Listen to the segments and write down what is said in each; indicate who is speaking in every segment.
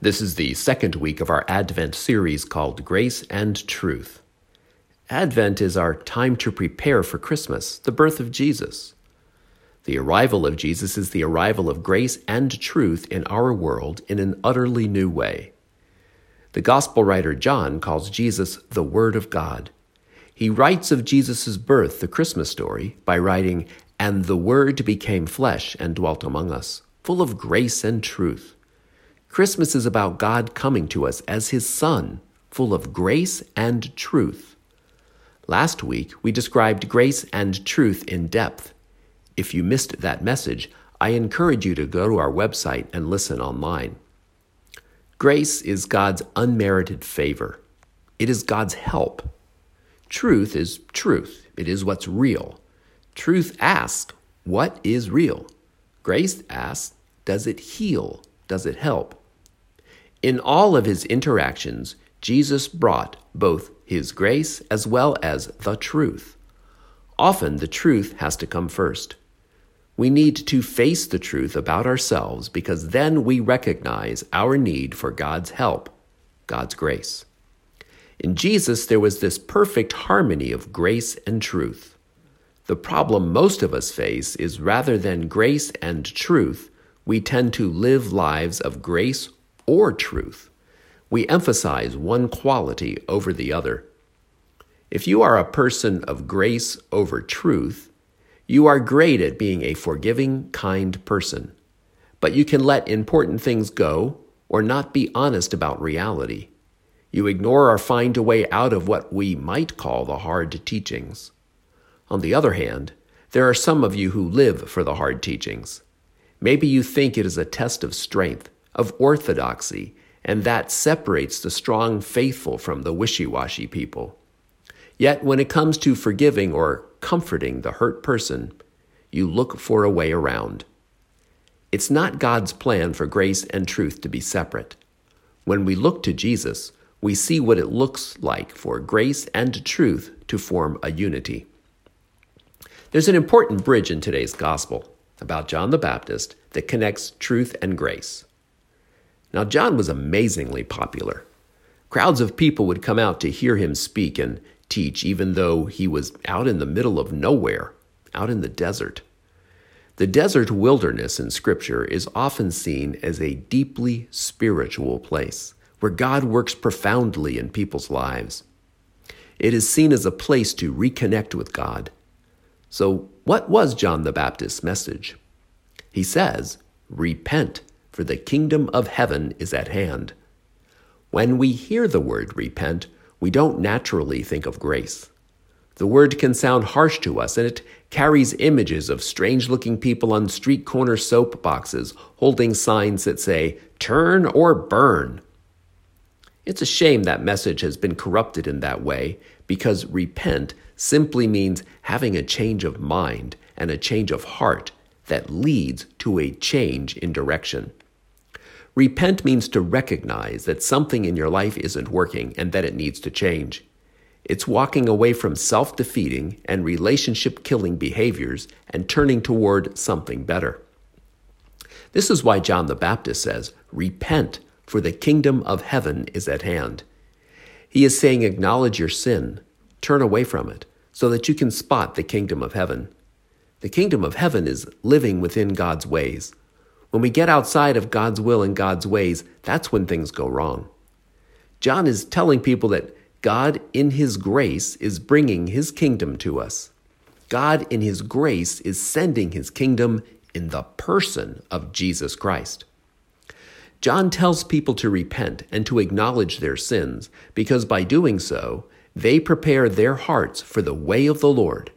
Speaker 1: This is the second week of our Advent series called Grace and Truth. Advent is our time to prepare for Christmas, the birth of Jesus. The arrival of Jesus is the arrival of grace and truth in our world in an utterly new way. The Gospel writer John calls Jesus the Word of God. He writes of Jesus' birth, the Christmas story, by writing, And the Word became flesh and dwelt among us, full of grace and truth. Christmas is about God coming to us as His Son, full of grace and truth. Last week, we described grace and truth in depth. If you missed that message, I encourage you to go to our website and listen online. Grace is God's unmerited favor. It is God's help. Truth is truth. It is what's real. Truth asks, What is real? Grace asks, Does it heal? Does it help? In all of his interactions, Jesus brought both his grace as well as the truth. Often the truth has to come first. We need to face the truth about ourselves because then we recognize our need for God's help, God's grace. In Jesus, there was this perfect harmony of grace and truth. The problem most of us face is rather than grace and truth, we tend to live lives of grace or truth. We emphasize one quality over the other. If you are a person of grace over truth, you are great at being a forgiving, kind person. But you can let important things go or not be honest about reality. You ignore or find a way out of what we might call the hard teachings. On the other hand, there are some of you who live for the hard teachings. Maybe you think it is a test of strength of orthodoxy, and that separates the strong faithful from the wishy washy people. Yet, when it comes to forgiving or comforting the hurt person, you look for a way around. It's not God's plan for grace and truth to be separate. When we look to Jesus, we see what it looks like for grace and truth to form a unity. There's an important bridge in today's gospel about John the Baptist that connects truth and grace. Now, John was amazingly popular. Crowds of people would come out to hear him speak and teach, even though he was out in the middle of nowhere, out in the desert. The desert wilderness in Scripture is often seen as a deeply spiritual place where God works profoundly in people's lives. It is seen as a place to reconnect with God. So, what was John the Baptist's message? He says, Repent for the kingdom of heaven is at hand. When we hear the word repent, we don't naturally think of grace. The word can sound harsh to us, and it carries images of strange looking people on street corner soap boxes holding signs that say, Turn or burn. It's a shame that message has been corrupted in that way because repent simply means having a change of mind and a change of heart that leads to a change in direction. Repent means to recognize that something in your life isn't working and that it needs to change. It's walking away from self defeating and relationship killing behaviors and turning toward something better. This is why John the Baptist says, Repent, for the kingdom of heaven is at hand. He is saying, Acknowledge your sin, turn away from it, so that you can spot the kingdom of heaven. The kingdom of heaven is living within God's ways, when we get outside of God's will and God's ways, that's when things go wrong. John is telling people that God, in His grace, is bringing His kingdom to us. God, in His grace, is sending His kingdom in the person of Jesus Christ. John tells people to repent and to acknowledge their sins because by doing so, they prepare their hearts for the way of the Lord.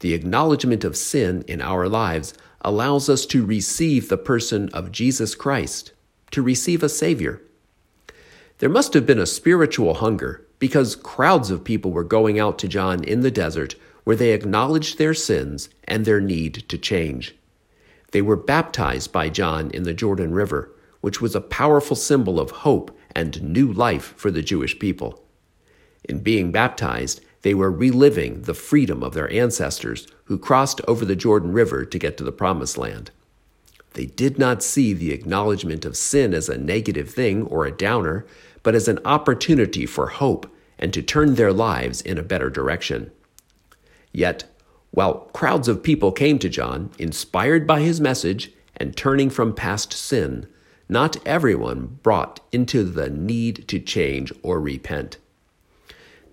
Speaker 1: The acknowledgement of sin in our lives allows us to receive the person of Jesus Christ, to receive a Savior. There must have been a spiritual hunger because crowds of people were going out to John in the desert where they acknowledged their sins and their need to change. They were baptized by John in the Jordan River, which was a powerful symbol of hope and new life for the Jewish people. In being baptized, they were reliving the freedom of their ancestors who crossed over the Jordan River to get to the Promised Land. They did not see the acknowledgement of sin as a negative thing or a downer, but as an opportunity for hope and to turn their lives in a better direction. Yet, while crowds of people came to John, inspired by his message and turning from past sin, not everyone brought into the need to change or repent.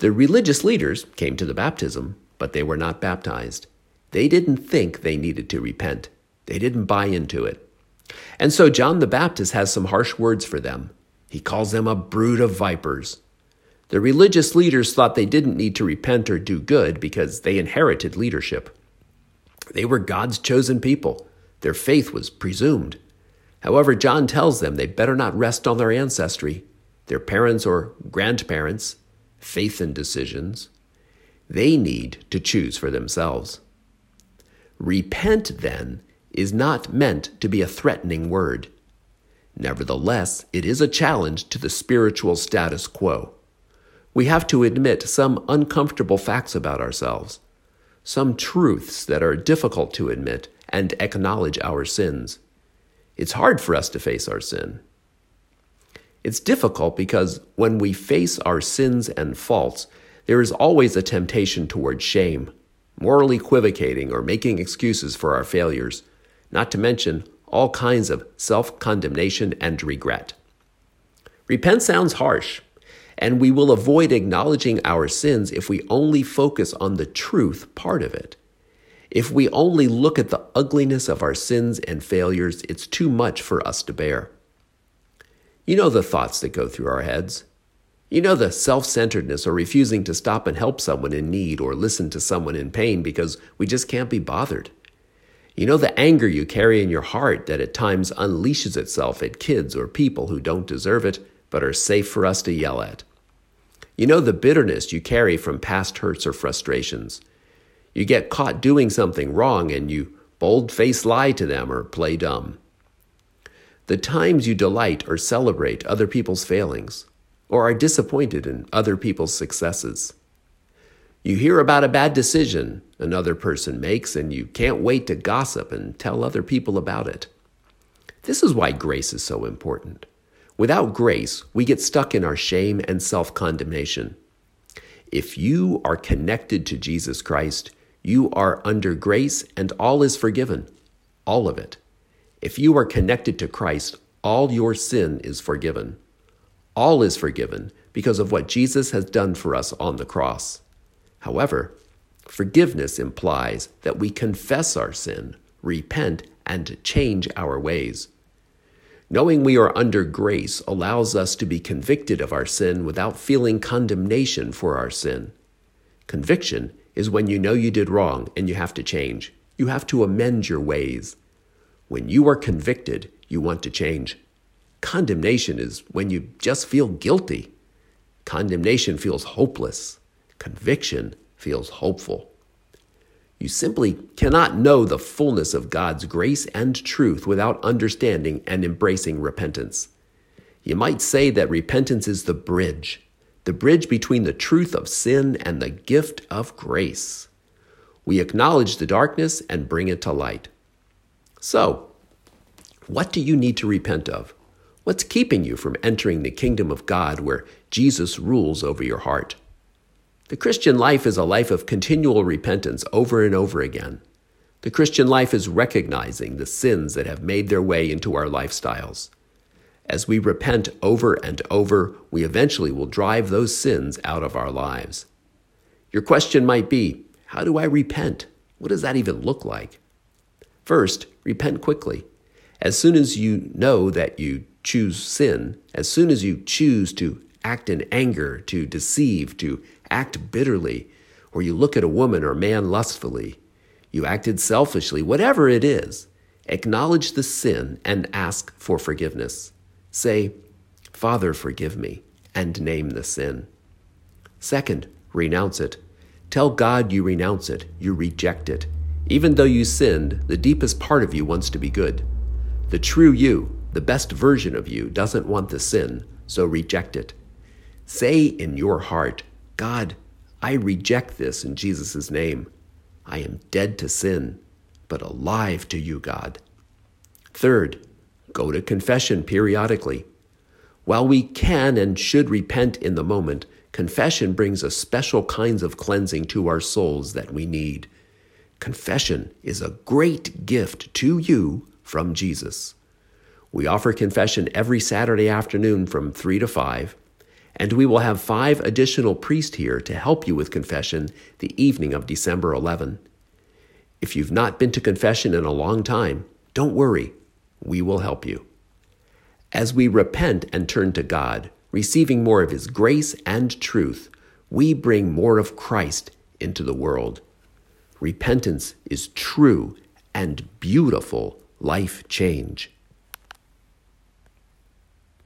Speaker 1: The religious leaders came to the baptism, but they were not baptized. They didn't think they needed to repent. They didn't buy into it. And so John the Baptist has some harsh words for them. He calls them a brood of vipers. The religious leaders thought they didn't need to repent or do good because they inherited leadership. They were God's chosen people. Their faith was presumed. However, John tells them they better not rest on their ancestry, their parents or grandparents, faith and decisions. They need to choose for themselves. Repent, then, is not meant to be a threatening word. Nevertheless, it is a challenge to the spiritual status quo. We have to admit some uncomfortable facts about ourselves, some truths that are difficult to admit, and acknowledge our sins. It's hard for us to face our sin. It's difficult because when we face our sins and faults, there is always a temptation toward shame, morally equivocating or making excuses for our failures, not to mention all kinds of self condemnation and regret. Repent sounds harsh, and we will avoid acknowledging our sins if we only focus on the truth part of it. If we only look at the ugliness of our sins and failures, it's too much for us to bear. You know the thoughts that go through our heads. You know the self centeredness or refusing to stop and help someone in need or listen to someone in pain because we just can't be bothered. You know the anger you carry in your heart that at times unleashes itself at kids or people who don't deserve it but are safe for us to yell at. You know the bitterness you carry from past hurts or frustrations. You get caught doing something wrong and you bold face lie to them or play dumb. The times you delight or celebrate other people's failings or are disappointed in other people's successes. You hear about a bad decision another person makes, and you can't wait to gossip and tell other people about it. This is why grace is so important. Without grace, we get stuck in our shame and self condemnation. If you are connected to Jesus Christ, you are under grace and all is forgiven. All of it. If you are connected to Christ, all your sin is forgiven. All is forgiven because of what Jesus has done for us on the cross. However, forgiveness implies that we confess our sin, repent, and change our ways. Knowing we are under grace allows us to be convicted of our sin without feeling condemnation for our sin. Conviction is when you know you did wrong and you have to change. You have to amend your ways. When you are convicted, you want to change. Condemnation is when you just feel guilty. Condemnation feels hopeless. Conviction feels hopeful. You simply cannot know the fullness of God's grace and truth without understanding and embracing repentance. You might say that repentance is the bridge, the bridge between the truth of sin and the gift of grace. We acknowledge the darkness and bring it to light. So, what do you need to repent of? What's keeping you from entering the kingdom of God where Jesus rules over your heart? The Christian life is a life of continual repentance over and over again. The Christian life is recognizing the sins that have made their way into our lifestyles. As we repent over and over, we eventually will drive those sins out of our lives. Your question might be How do I repent? What does that even look like? First, repent quickly. As soon as you know that you choose sin, as soon as you choose to act in anger, to deceive, to act bitterly, or you look at a woman or man lustfully, you acted selfishly, whatever it is, acknowledge the sin and ask for forgiveness. Say, Father, forgive me, and name the sin. Second, renounce it. Tell God you renounce it, you reject it. Even though you sinned, the deepest part of you wants to be good. The true you, the best version of you, doesn't want the sin, so reject it. Say in your heart, God, I reject this in Jesus' name. I am dead to sin, but alive to you, God. Third, go to confession periodically. While we can and should repent in the moment, confession brings a special kinds of cleansing to our souls that we need. Confession is a great gift to you from Jesus. We offer confession every Saturday afternoon from 3 to 5, and we will have five additional priests here to help you with confession the evening of December 11. If you've not been to confession in a long time, don't worry, we will help you. As we repent and turn to God, receiving more of His grace and truth, we bring more of Christ into the world. Repentance is true and beautiful life change.